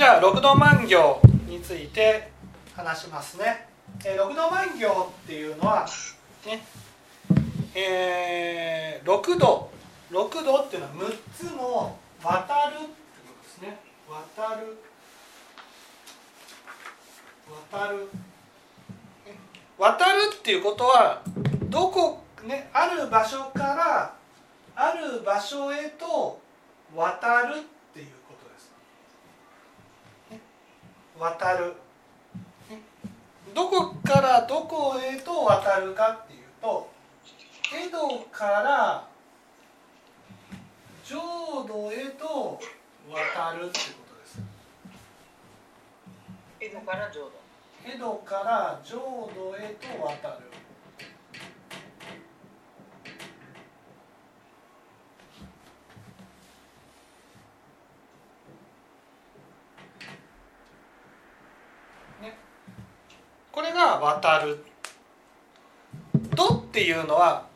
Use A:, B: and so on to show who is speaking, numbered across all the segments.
A: じゃあ六度万行について話しますね。えー、六度万行っていうのはね、えー、六度六度っていうのは六つの渡るってことですね。渡る渡る渡るっていうことはどこねある場所からある場所へと渡るって渡る、ね、どこからどこへと渡るかっていうと江戸から浄土へと渡るってことです。
B: 江戸から浄土。
A: 江戸から浄土へと渡る。渡る「度」っていうのは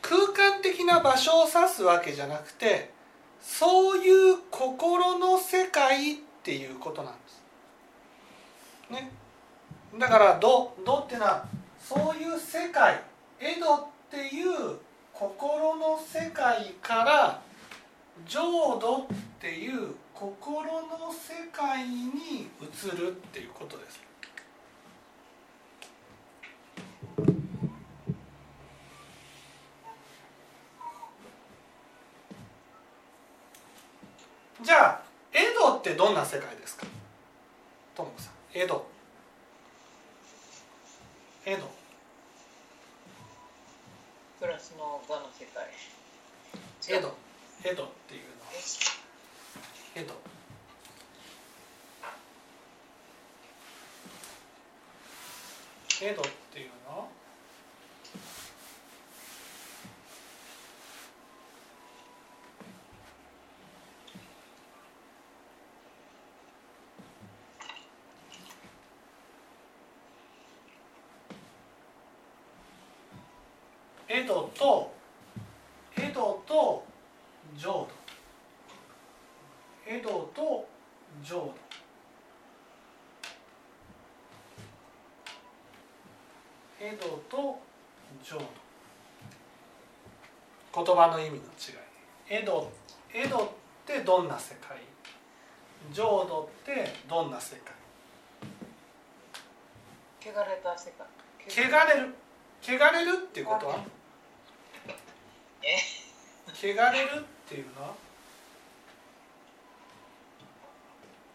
A: 空間的な場所を指すわけじゃなくてそういう心の世界っていうことなんです。ね、だから「度」「度」っていうのはそういう世界江戸っていう心の世界から浄土っていう心の世界に移るっていうことです。じゃあ江戸ってどんな世界ですか？ともさん江戸江戸
B: プラスの座の世界。
A: 江戸江戸っていうのは。江戸江戸っていうの江戸と江戸と浄土江戸と浄土江戸と浄土言葉の意味の違い。江戸江戸ってどんな世界？浄土ってどんな世界？
B: 汚れた世界。
A: 汚れる。汚れるっていうことは？汚れるっていうの？は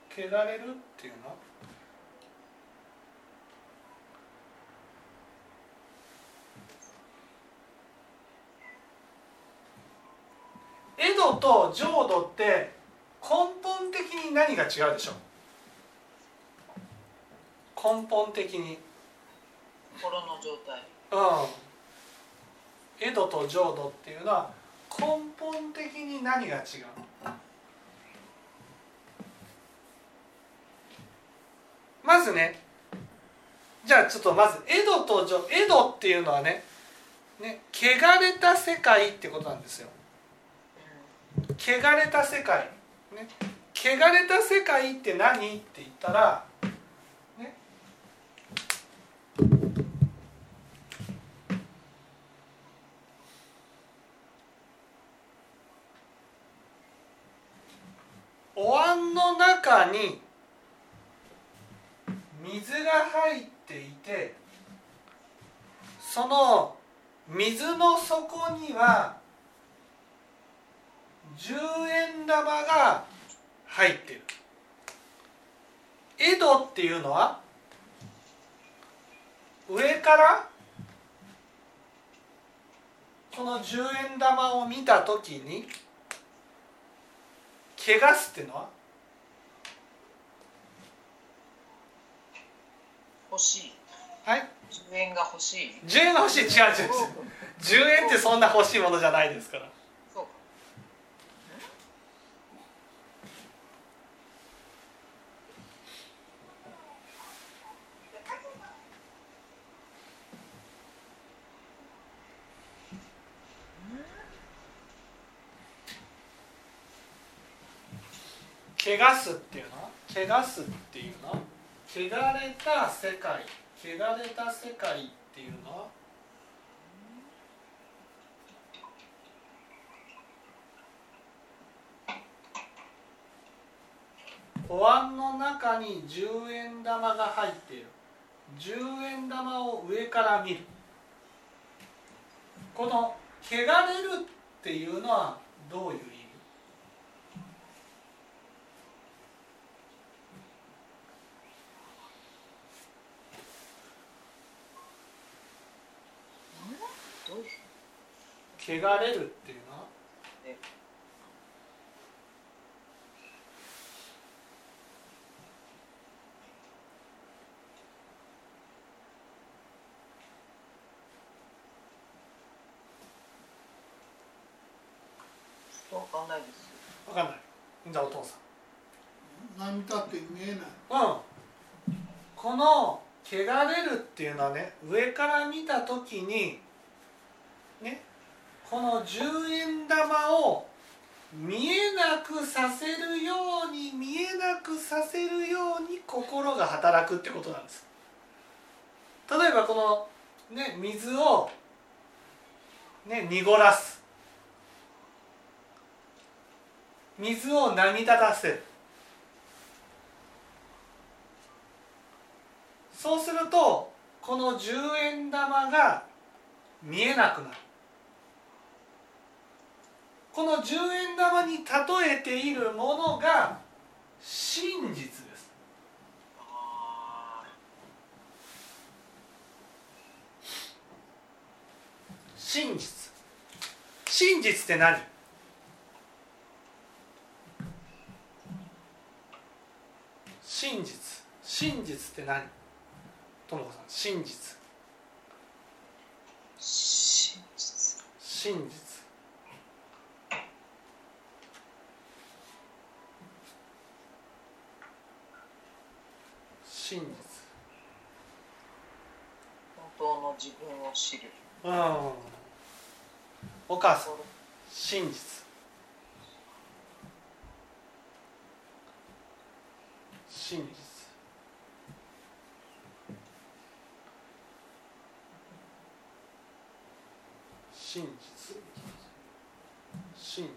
A: 汚れるっていうの？は江戸と浄土って根本的に何が違うでしょ？う根本的に。
B: 心の状態。
A: うん。江戸と浄土っていうのは根本的に何が違うまずねじゃあちょっとまず江戸と浄江戸っていうのはねね汚れた世界ってことなんですよ。汚れた世界。ね汚れた世界って何？って言ったらお椀の中に水が入っていてその水の底には10円玉が入ってる。江戸っていうのは上からこの10円玉を見た時に汚すっていうのは
B: 欲しい。
A: はい
B: ？10円が欲しい。
A: 10円が欲しい？違う違う違う。10円ってそんな欲しいものじゃないですから。汚汚すっていうの汚すっていうの汚れた世界汚れた世界っていうのは？お椀の中に10円玉が入っている。10円玉を上から見る。この「汚れる」っていうのはどういう意味
B: どういう
A: 汚れるっていうの？は
B: えわかんないです。
A: 分かんない。じゃあお父さん。
C: 何見たって見えない。
A: うん、この「汚れる」っていうのはね上から見た時にねこの10円玉を見えなくさせるように見えなくさせるように心が働くってことなんです。例えばこの、ね、水を、ね、濁らす。水を波立たせる。そうするとこの10円玉が見えなくなる。この10円玉に例えているものが真実です。
B: あ
A: 真実。真実って何？真実。真実って何？ともこさん真実。
B: ー真実。
A: 真実真実。
B: 本当の自分を知る。
A: うん。お母さん真実。真実。真実。真実。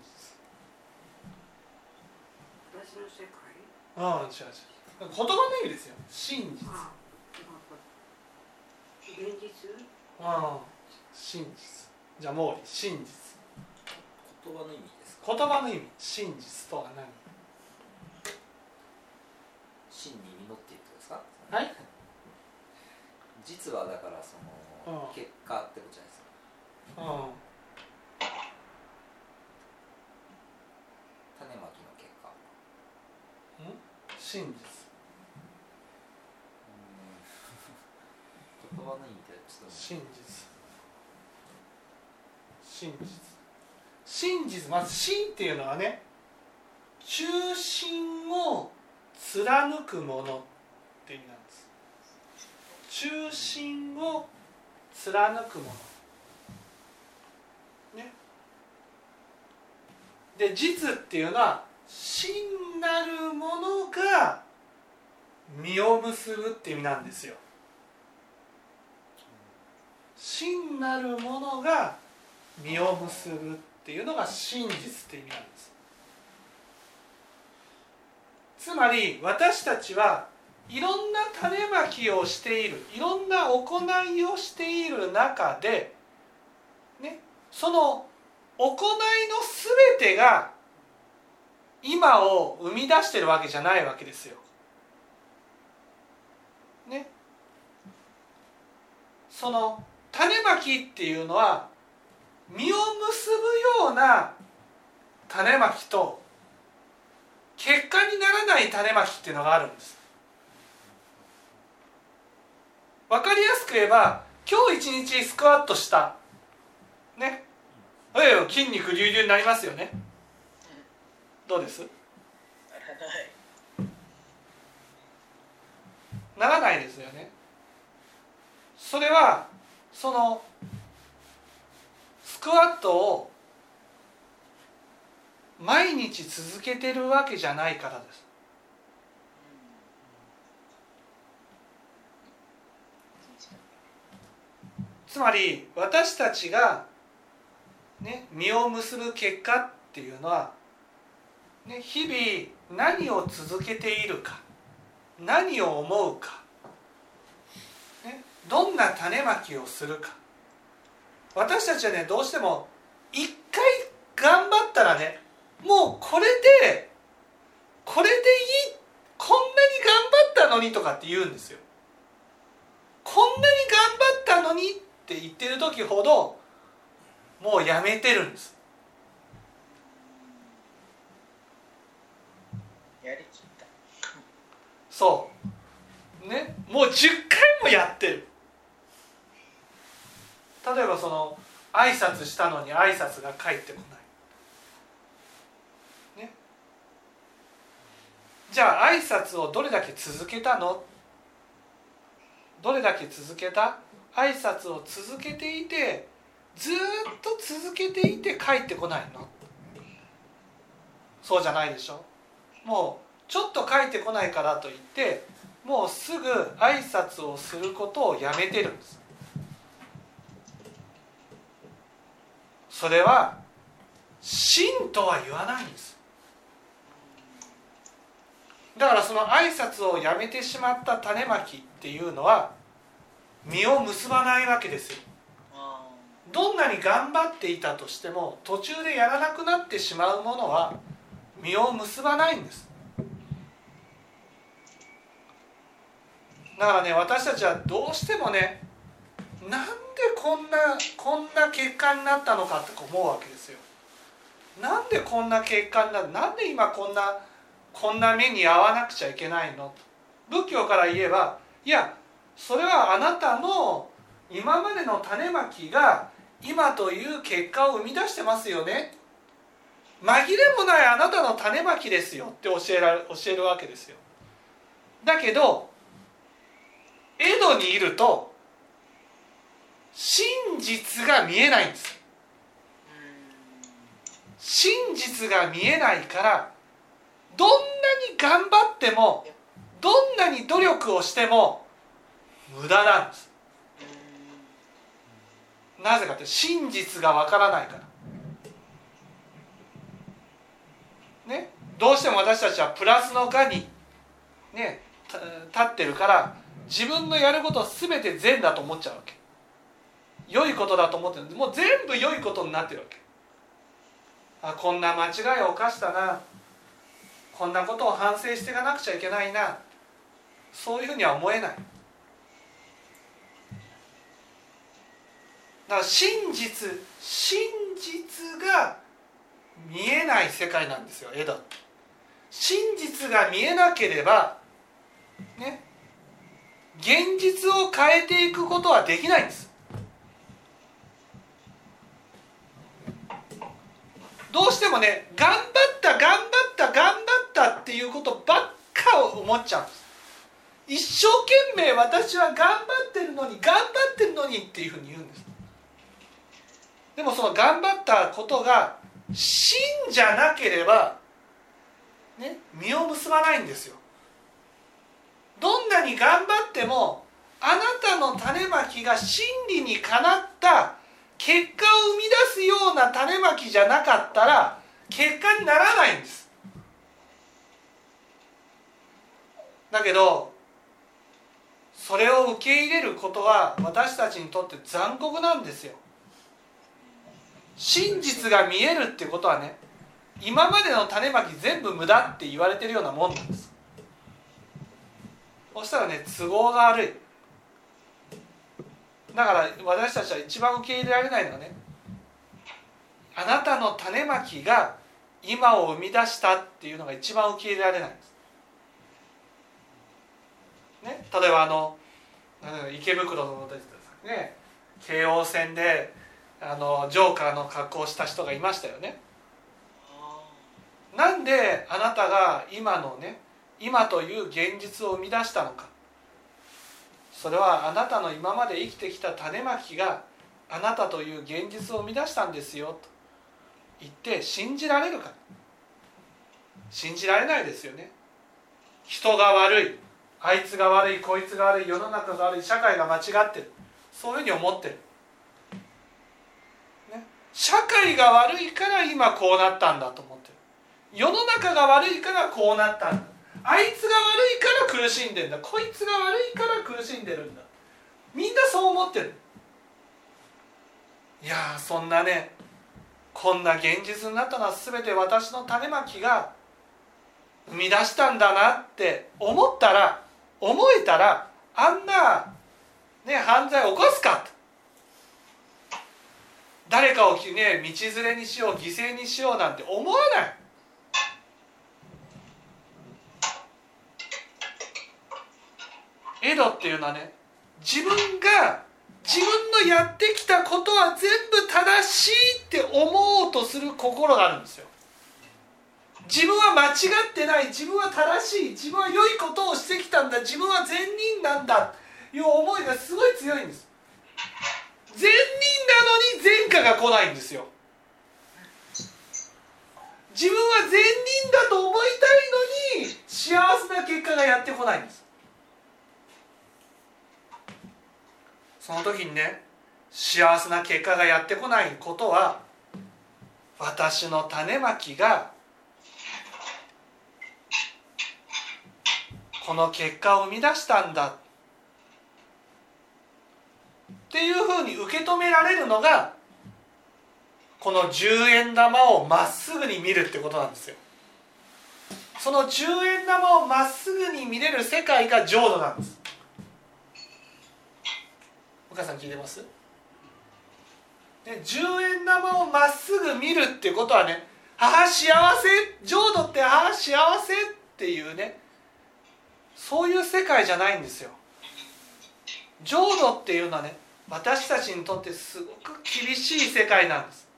D: 私の世界？
A: ああ違う違う言葉の意味ですよ。真実。
D: あ現実？
A: ああ。真実。じゃあ毛利。真実。
E: 言葉の意味ですか？
A: 言葉の意味。真実とは何？
E: 真に実っているってことですか？
A: はい。
E: 実はだからその
A: うん
E: 結果ってことじゃないですか。
A: うん
E: 種まきの結果。
A: 真実
E: うん言葉の意味ってちょっと
A: 真実。真実。真実。まず真っていうのはね中心を貫くものって意味なんです中心を貫くものねで実。っていうのは真なるものが実。を結ぶって意味なんですよ真なるものが実を結ぶっていうのが真実って意味なんですつまり私たちはいろんな種まきをしているいろんな行いをしている中でねその行いの全てが今を生み出してるわけじゃないわけですよ。ねその種まきっていうのは実を結ぶような種まきと結果にならない種まきっていうのがあるんです。わかりやすく言えば今日一日スクワットしたね。ええ筋肉隆々になりますよね。どうです？
B: ならない。
A: ならないですよね。それはそのスクワットを毎日続けてるわけじゃないからです。つまり私たちが、ね、実を結ぶ結果っていうのは、ね、日々何を続けているか何を思うか、どんな種まきをするか。私たちはねどうしても一回頑張ったらねもうこれでこれでいいこんなに頑張ったのにとかって言うんですよ。こんなに頑張ったのにって言ってる時ほどもうやめてるんです。
B: やりきった。
A: そう。ね。もう10回もやってる例えばその挨拶したのに挨拶が返ってこない。ね。じゃあ挨拶をどれだけ続けたの？どれだけ続けた？挨拶を続けていてずっと続けていて帰ってこないの？そうじゃないでしょ？もうちょっと帰ってこないからといってもうすぐ挨拶をすることをやめてるんです。それは真とは言わないんです。だからその挨拶をやめてしまった種まきっていうのは実を結ばないわけですよ。どんなに頑張っていたとしても途中でやらなくなってしまうものは実を結ばないんです。だからね私たちはどうしてもねなんでこんなこんな結果になったのかって思うわけですよ。なんでこんな結果になるなんで今こんなこんな目に遭わなくちゃいけないの？仏教から言えばいやそれはあなたの今までの種まきが今という結果を生み出してますよね。紛れもないあなたの種まきですよ。って教えら教えるわけですよ。だけど江戸にいると真実が見えないんです。真実が見えないからどんなに頑張ってもどんなに努力をしても無駄なんです。なぜかって真実がわからないから。ねどうしても私たちはプラスのがにね立ってるから自分のやることを全て善だと思っちゃうわけ。良いことだと思ってる。もう全部良いことになってるわけ。あこんな間違いを犯したな。こんなことを反省していかなくちゃいけないな。そういうふうには思えない。だから真実真実が見えない世界なんですよ江戸真実が見えなければね現実を変えていくことはできないんです。どうしてもね頑張った頑張った頑張ったっていうことばっかを思っちゃう。んです一生懸命私は頑張ってるのに頑張ってるのにっていうふうに言うんです。でもその頑張ったことが真じゃなければね実を結ばないんですよ。どんなに頑張ってもあなたの種まきが真理にかなった結果を生み出すような種まきじゃなかったら結果にならないんです。だけどそれを受け入れることは私たちにとって残酷なんですよ。真実が見えるってことはね今までの種まき全部無駄って言われてるようなもんなんです。そしたらね都合が悪い。だから私たちは一番受け入れられないのはねあなたの種まきが今を生み出したっていうのが一番受け入れられないんです、ね、例えばあの池袋のね京王線であのジョーカーの格好をした人がいましたよね。なんであなたが今のね今という現実を生み出したのか。それはあなたの今まで生きてきた種まきがあなたという現実を生み出したんですよと。言って信じられるか。信じられないですよね。人が悪いあいつが悪いこいつが悪い世の中が悪い社会が間違ってる。そういうふうに思ってる、ね、社会が悪いから今こうなったんだと思ってる。世の中が悪いからこうなったんだ。あいつが悪いから苦しんでんだ。こいつが悪いから苦しんでるんだ。みんなそう思ってる。いやそんなねこんな現実になったのは全て私の種まきが生み出したんだなって思ったら思えたらあんな、ね、犯罪を起こすかと。誰かを、ね、道連れにしよう犠牲にしようなんて思わない。エドっていうのはね自分が自分のやってきたことは全部正しいって思おうとする心があるんですよ。自分は間違ってない自分は正しい自分は良いことをしてきたんだ自分は善人なんだいう思いがすごい強いんです。善人なのに善果が来ないんですよ。自分は善人だと思いたいのに幸せな結果がやってこないんです。その時にね幸せな結果がやってこないことは私の種まきがこの結果を生み出したんだ。っていうふうに受け止められるのがこの10円玉をまっすぐに見るってことなんですよ。その10円玉をまっすぐに見れる世界が浄土なんです。お母さん聞いてます？で10円玉をまっすぐ見るってことはねああ幸せ浄土ってああ幸せっていうねそういう世界じゃないんですよ。浄土っていうのはね私たちにとってすごく厳しい世界なんです。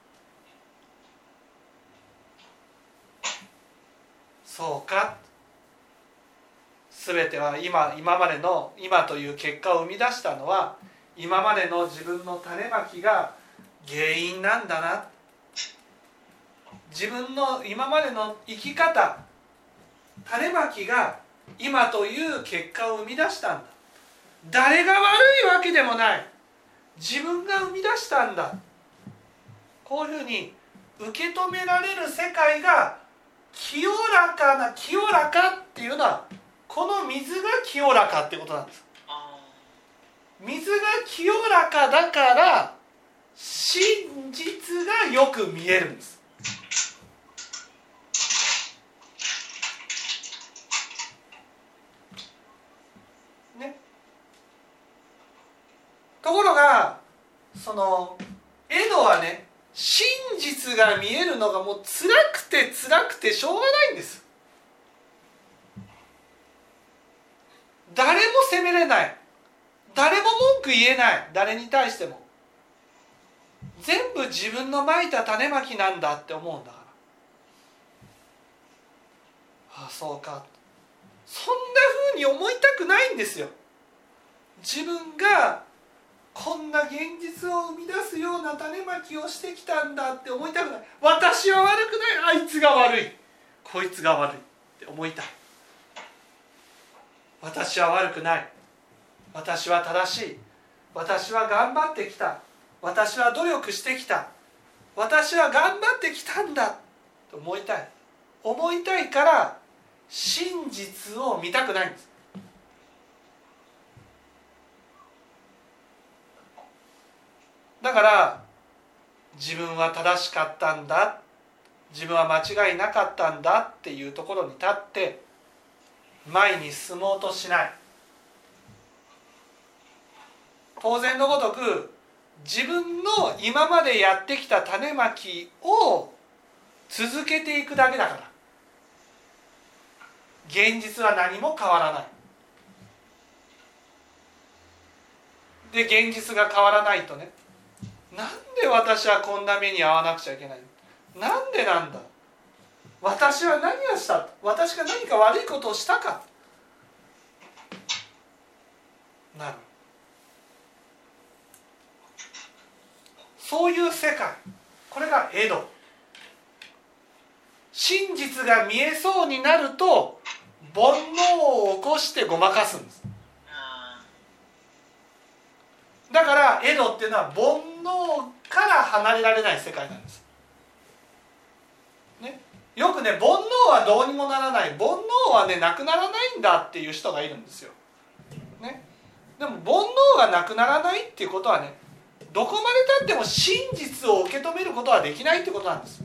A: そうか？全ては今今までの今という結果を生み出したのは今までの自分の種まきが原因なんだな。自分の今までの生き方種まきが今という結果を生み出したんだ。誰が悪いわけでもない。自分が生み出したんだ。こういうふうに受け止められる世界が清らかな清らかっていうのはこの水が清らかってことなんです。水が清らかだから真実がよく見えるんです。ね。ところがそのエドはね真実が見えるのがもう辛くて辛くてしょうがないんです。誰も責めれない。誰も文句言えない。誰に対しても。全部自分のまいた種まきなんだって思うんだから。ああそうか。そんなふうに思いたくないんですよ。自分がこんな現実を生み出すような種まきをしてきたんだって思いたくない。私は悪くない。あいつが悪い。こいつが悪いって思いたい。私は悪くない。私は正しい。私は頑張ってきた。私は努力してきた。私は頑張ってきたんだ。と思いたい。思いたいから真実を見たくないんです。だから自分は正しかったんだ。自分は間違いなかったんだっていうところに立って前に進もうとしない。当然のごとく自分の今までやってきた種まきを続けていくだけだから。現実は何も変わらない。で現実が変わらないとねなんで私はこんな目に遭わなくちゃいけないなんでなんだ？私は何をした？私が何か悪いことをしたか？なる。そういう世界。これがエド。真実が見えそうになると煩悩を起こしてごまかすんです。だからエドっていうのは煩悩から離れられない世界なんです、ね、よくね煩悩はどうにもならない。煩悩はねなくならないんだっていう人がいるんですよ、ね、でも煩悩がなくならないっていうことはねどこまでたっても真実を受け止めることはできないってことなんです。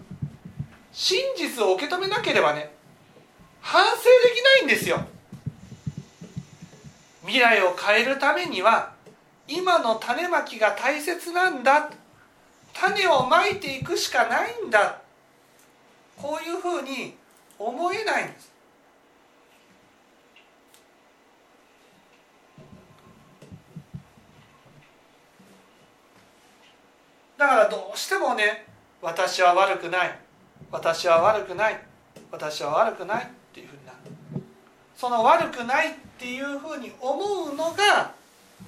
A: 真実を受け止めなければね反省できないんですよ。未来を変えるためには今の種まきが大切なんだ。種をまいていくしかないんだ。こういうふうに思えないんです。だからどうしてもね私は悪くない。私は悪くない。私は悪くないっていうふうになる。その悪くないっていうふうに思うのが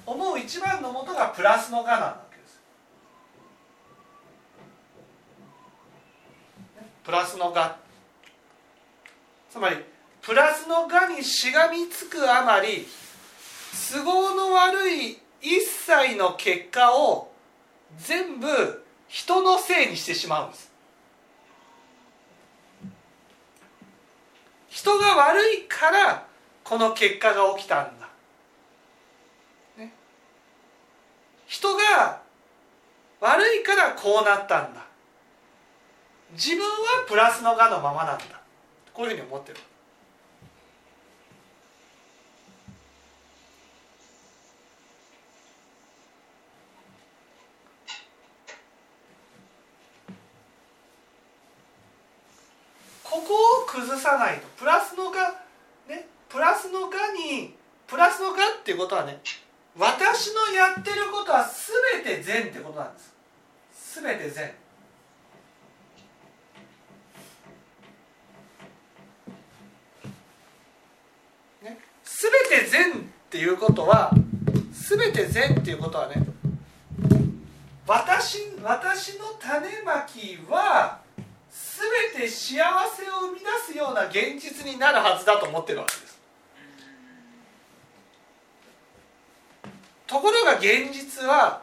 A: 思う一番のもとがプラスのがなわけです。プラスのが。つまりプラスのがにしがみつくあまり都合の悪い一切の結果を全部人のせいにしてしまうんです。人が悪いからこの結果が起きたんだ、ね、人が悪いからこうなったんだ。自分はプラスのがのままなんだ。こういうふうに思ってるここを崩さないと。プラスのがねプラスのがにプラスのがっていうことはね私のやってることは全て善ってことなんです。全て善。ね全て善っていうことは全て善っていうことはね私私の種まきは全て幸せを生み出すような現実になるはずだと思ってるわけです。ところが現実は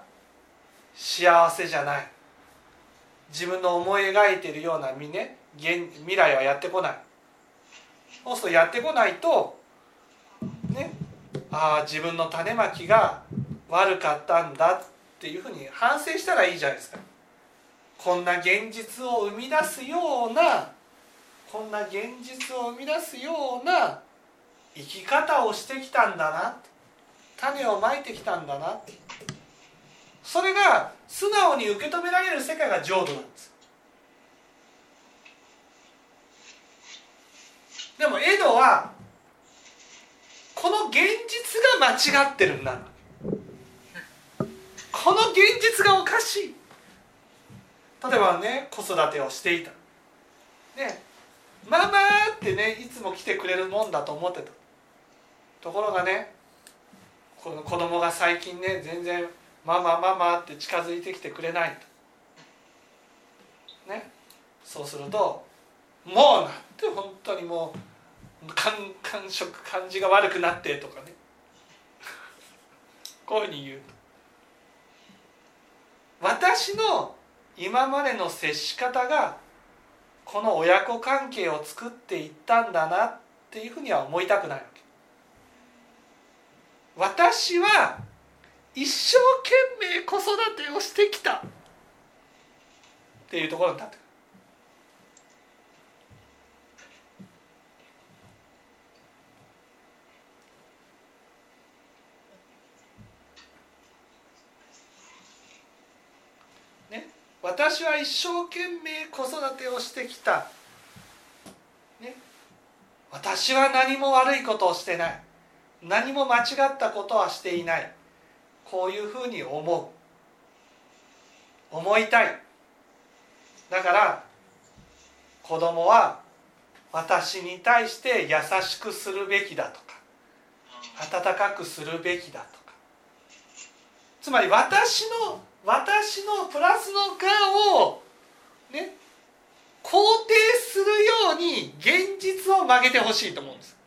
A: 幸せじゃない。自分の思い描いているような未,、ね、現未来はやってこない。そうするとやってこないとねああ自分の種まきが悪かったんだっていうふうに反省したらいいじゃないですか。こんな現実を生み出すようなこんな現実を生み出すような生き方をしてきたんだな種をまいてきたんだな。それが素直に受け止められる世界が浄土なんです。でもエドはこの現実が間違ってるんだ。この現実がおかしい。例えばね子育てをしていた。ねママってねいつも来てくれるもんだと思ってた。ところがねこの子供が最近ね全然ママママって近づいてきてくれない。とねそうするともうなんて本当にもう感感触感じが悪くなってとかね。こういうふうに言う。私の今までの接し方がこの親子関係を作っていったんだなっていうふうには思いたくないわけ。私は一生懸命子育てをしてきたっていうところに立ってくる。私は一生懸命子育てをしてきた、ね、私は何も悪いことをしてない。何も間違ったことはしていない。こういうふうに思う。思いたい。だから子供は私に対して優しくするべきだとか温かくするべきだとか。つまり私の私のプラスのがをね肯定するように現実を曲げてほしいと思うんです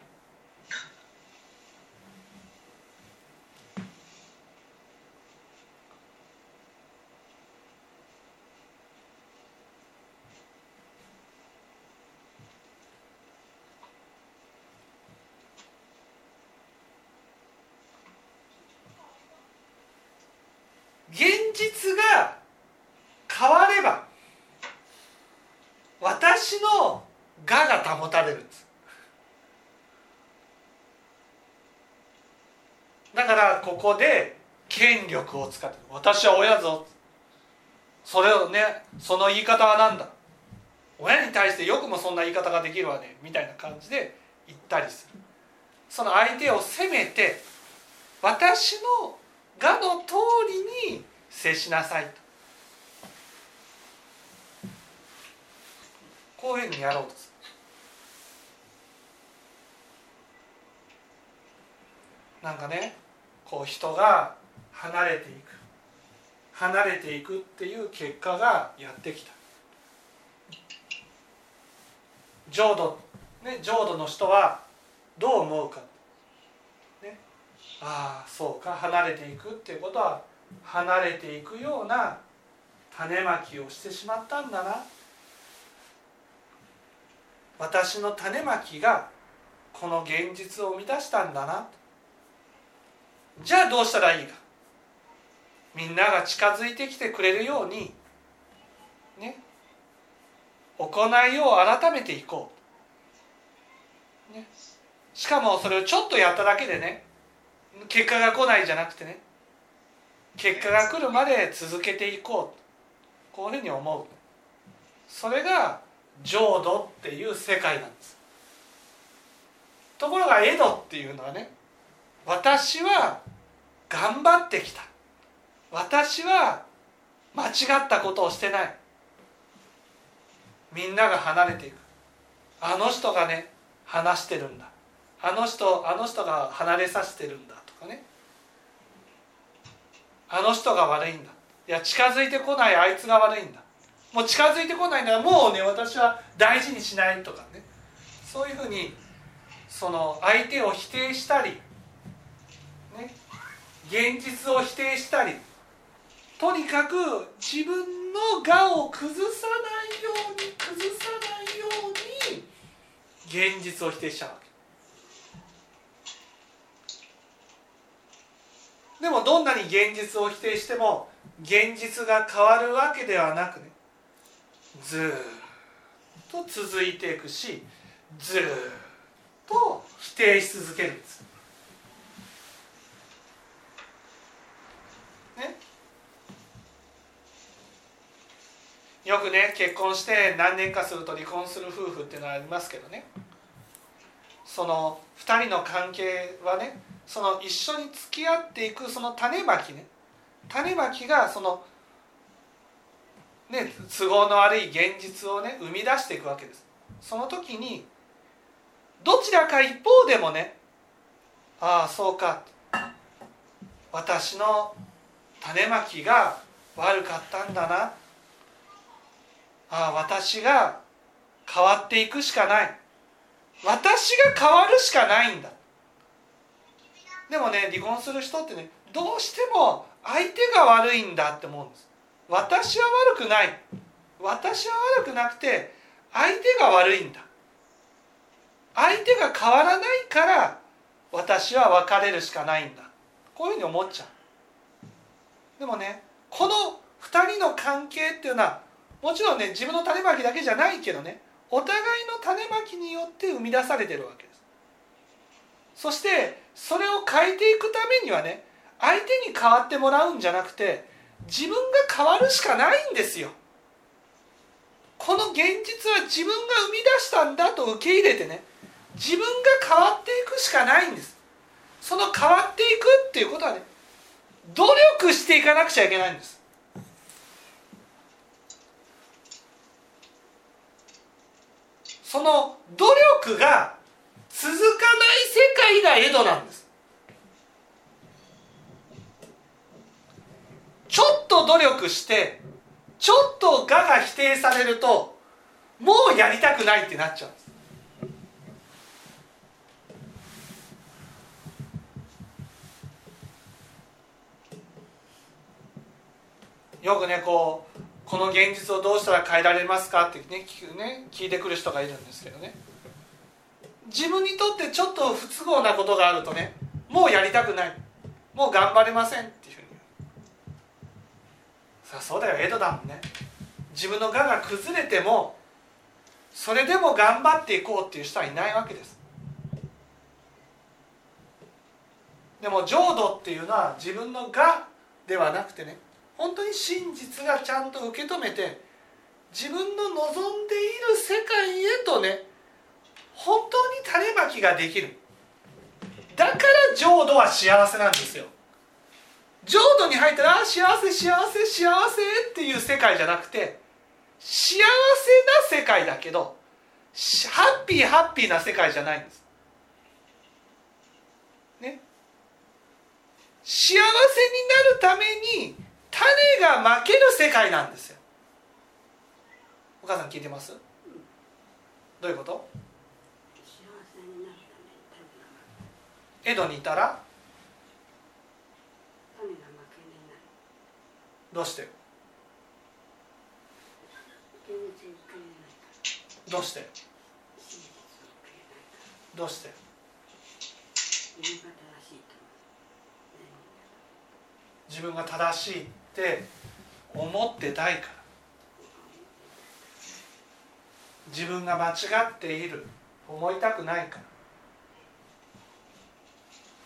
A: 現実が変われば私の我が保たれるんですだからここで権力を使って私は親ぞそれをねその言い方は何だ？親に対してよくもそんな言い方ができるわねみたいな感じで言ったりする。その相手を責めて私の我の通りに接しなさいと。こういうふうにやろうとする。なんかねこう人が離れていく。離れていくっていう結果がやってきた。浄土ね浄土の人はどう思うか、ね、ああそうか。離れていくっていうことは離れていくような種まきをしてしまったんだな。私の種まきがこの現実を生み出したんだな。じゃあどうしたらいいかみんなが近づいてきてくれるようにね？行いを改めていこう、ね、しかもそれをちょっとやっただけでね結果が来ないじゃなくてね結果が来るまで続けていこう。こういうふうに思う。それが浄土っていう世界なんです。ところが江戸っていうのはね私は頑張ってきた。私は間違ったことをしてない。みんなが離れていく。あの人がね話してるんだ。あの人あの人が離れさせてるんだ。とかね。あの人が悪いんだ。いや近づいてこない。あいつが悪いんだ。もう近づいてこないならもうね私は大事にしない。とかね。そういうふうにその相手を否定したり、現実を否定したりとにかく自分の我を崩さないように崩さないように現実を否定しちゃうわけでもどんなに現実を否定しても現実が変わるわけではなくねずっと続いていくしずっと否定し続けるんです。よくね結婚して何年かすると離婚する夫婦っていうのはありますけどね。その2人の関係はねその一緒に付き合っていくその種まきね。種まきがそのね、都合の悪い現実をね生み出していくわけです。その時にどちらか一方でもねああそうか。私の種まきが悪かったんだな。ああ私が変わっていくしかない。私が変わるしかないんだ。でもね離婚する人ってねどうしても相手が悪いんだって思うんです。私は悪くない。私は悪くなくて相手が悪いんだ。相手が変わらないから私は別れるしかないんだ。こういうふうに思っちゃう。でもねこの2人の関係っていうのはもちろんね自分の種まきだけじゃないけどねお互いの種まきによって生み出されてるわけです。そしてそれを変えていくためにはね相手に変わってもらうんじゃなくて自分が変わるしかないんですよ。この現実は自分が生み出したんだと受け入れてね自分が変わっていくしかないんです。その変わっていくっていうことはね努力していかなくちゃいけないんです。その努力が続かない世界が江戸なんです。ちょっと努力してちょっと我が否定されるともうやりたくないってなっちゃうんです。よくねこうこの現実をどうしたら変えられますかってね聞くね聞いてくる人がいるんですけどね。自分にとってちょっと不都合なことがあるとねもうやりたくない。もう頑張れませんっていうふうにさあそうだよ江戸だもんね。自分の我が崩れてもそれでも頑張っていこうっていう人はいないわけです。でも浄土っていうのは自分の我ではなくてね本当に真実がちゃんと受け止めて自分の望んでいる世界へとね本当に種まきができる。だから浄土は幸せなんですよ。浄土に入ったら幸せ幸せ幸せっていう世界じゃなくて幸せな世界だけどハッピーハッピーな世界じゃないんです。ね。幸せになるために種がまける世界なんですよ。お母さん聞いてます？どういうこと？
D: 幸せになるために
A: 江戸にいたら？どうして？どうして？どうして？
D: 自分が正しい
A: 自分が正しい。って思ってたいから。自分が間違っている。思いたくないか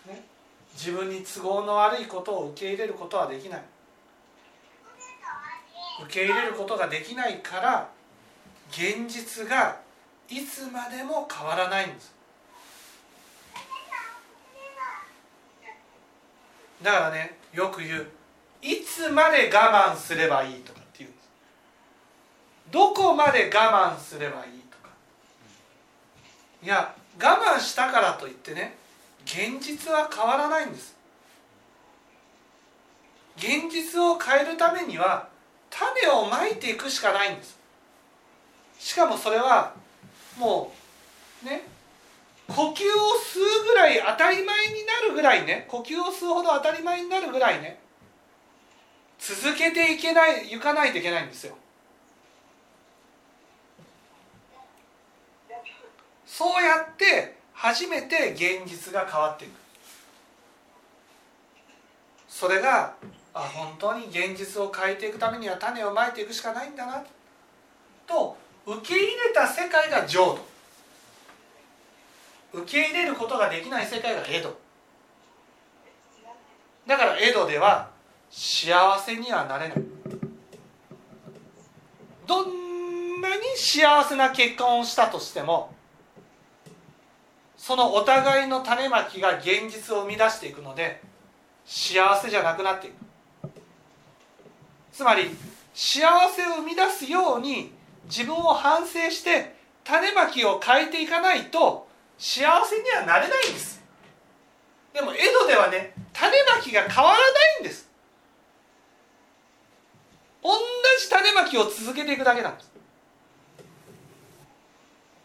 A: ら、ね、自分に都合の悪いことを受け入れることはできない。受け入れることができないから現実がいつまでも変わらないんです。だからねよく言う。いつまで我慢すればいいとかって言う。んですどこまで我慢すればいいとか。いや我慢したからといってね現実は変わらないんです。現実を変えるためには種をまいていくしかないんです。しかもそれはもうね呼吸を吸うぐらい当たり前になるぐらいね呼吸を吸うほど当たり前になるぐらいね続けていけない行かないといけないんですよ。そうやって初めて現実が変わっていく。それがあ本当に現実を変えていくためには種をまいていくしかないんだな。と受け入れた世界が浄土受け入れることができない世界が江戸だから江戸では幸せにはなれない。どんなに幸せな結婚をしたとしてもそのお互いの種まきが現実を生み出していくので幸せじゃなくなっていく。つまり幸せを生み出すように自分を反省して種まきを変えていかないと幸せにはなれないんです。でも江戸ではね種まきが変わらないんです。じ種まきを続けていくだけなんです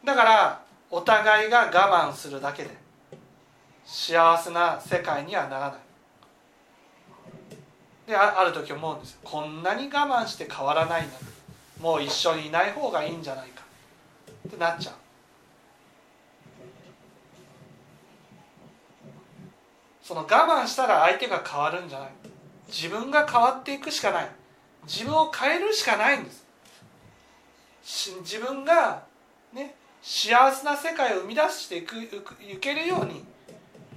A: だからお互いが我慢するだけで幸せな世界にはならない。である時思うんですこんなに我慢して変わらないんだもう一緒にいない方がいいんじゃないか。ってなっちゃう。その我慢したら相手が変わるんじゃない。自分が変わっていくしかない。自分を変えるしかないんです。自分がね幸せな世界を生み出していくいけるように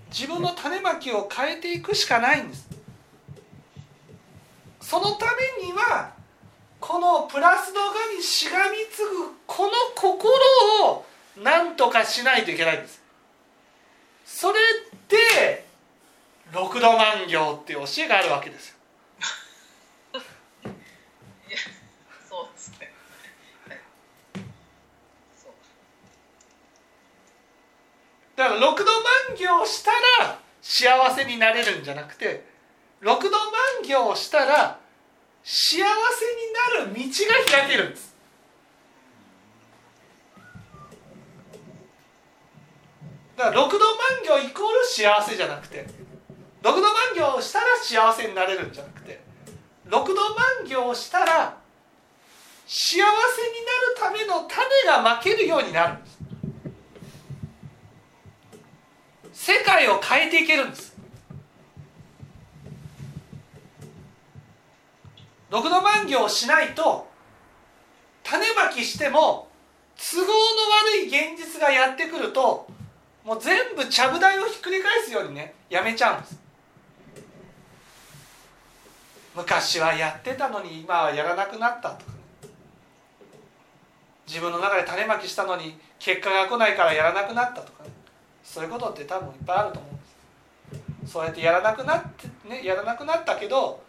A: 自分の種まきを変えていくしかないんです。そのためにはこのプラスの側にしがみつぐこの心を何とかしないといけないんです。それで六度万行っていう教えがあるわけですよ。だから六度万行したら幸せになれるんじゃなくて六度万行したら幸せになる道が開けるんです。だから六度万行イコール幸せじゃなくて六度万行したら幸せになれるんじゃなくて六度万行したら幸せになるための種がまけるようになるんです。世界を変えていけるんです。六度万行をしないと種まきしても都合の悪い現実がやってくるともう全部ちゃぶ台をひっくり返すようにねやめちゃうんです。昔はやってたのに今はやらなくなったとかね。自分の中で種まきしたのに結果が来ないからやらなくなったとかね。そういうことって多分いっぱいあると思うんです。そうやってやらなくなってねやらなくなったけど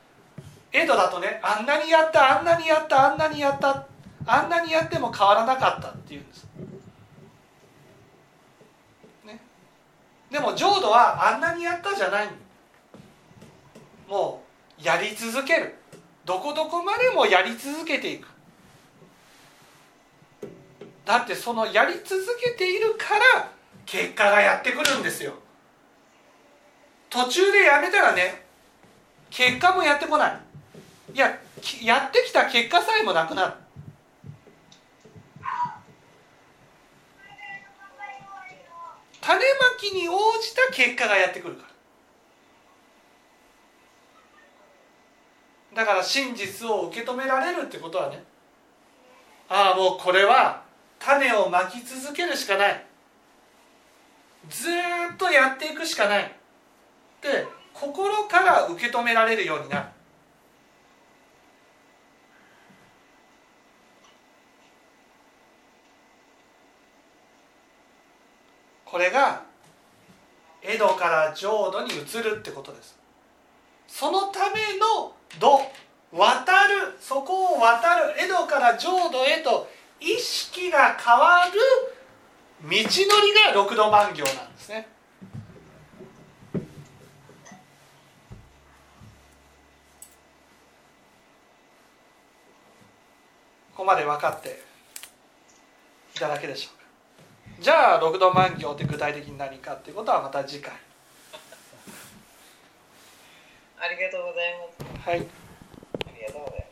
A: 江戸だとねあんなにやったあんなにやったあんなにやったあんなにやっても変わらなかったっていうんです、ね、でも浄土はあんなにやったじゃないもうやり続ける。どこどこまでもやり続けていく。だってそのやり続けているから結果がやってくるんですよ。途中でやめたらね結果もやってこない。いややってきた結果さえもなくなる。種まきに応じた結果がやってくるから。だから真実を受け止められるってことはねああもうこれは種をまき続けるしかない。ずっとやっていくしかない。って心から受け止められるようになる。これが江戸から浄土に移るってことです。そのための土渡るそこを渡る江戸から浄土へと意識が変わる道のりが六度万行なんですねここまで分かっていただけでしょうかじゃあ六度万行って具体的に何かっていうことはまた次回
B: ありがとうございます。
A: はい
B: ありがとうございます。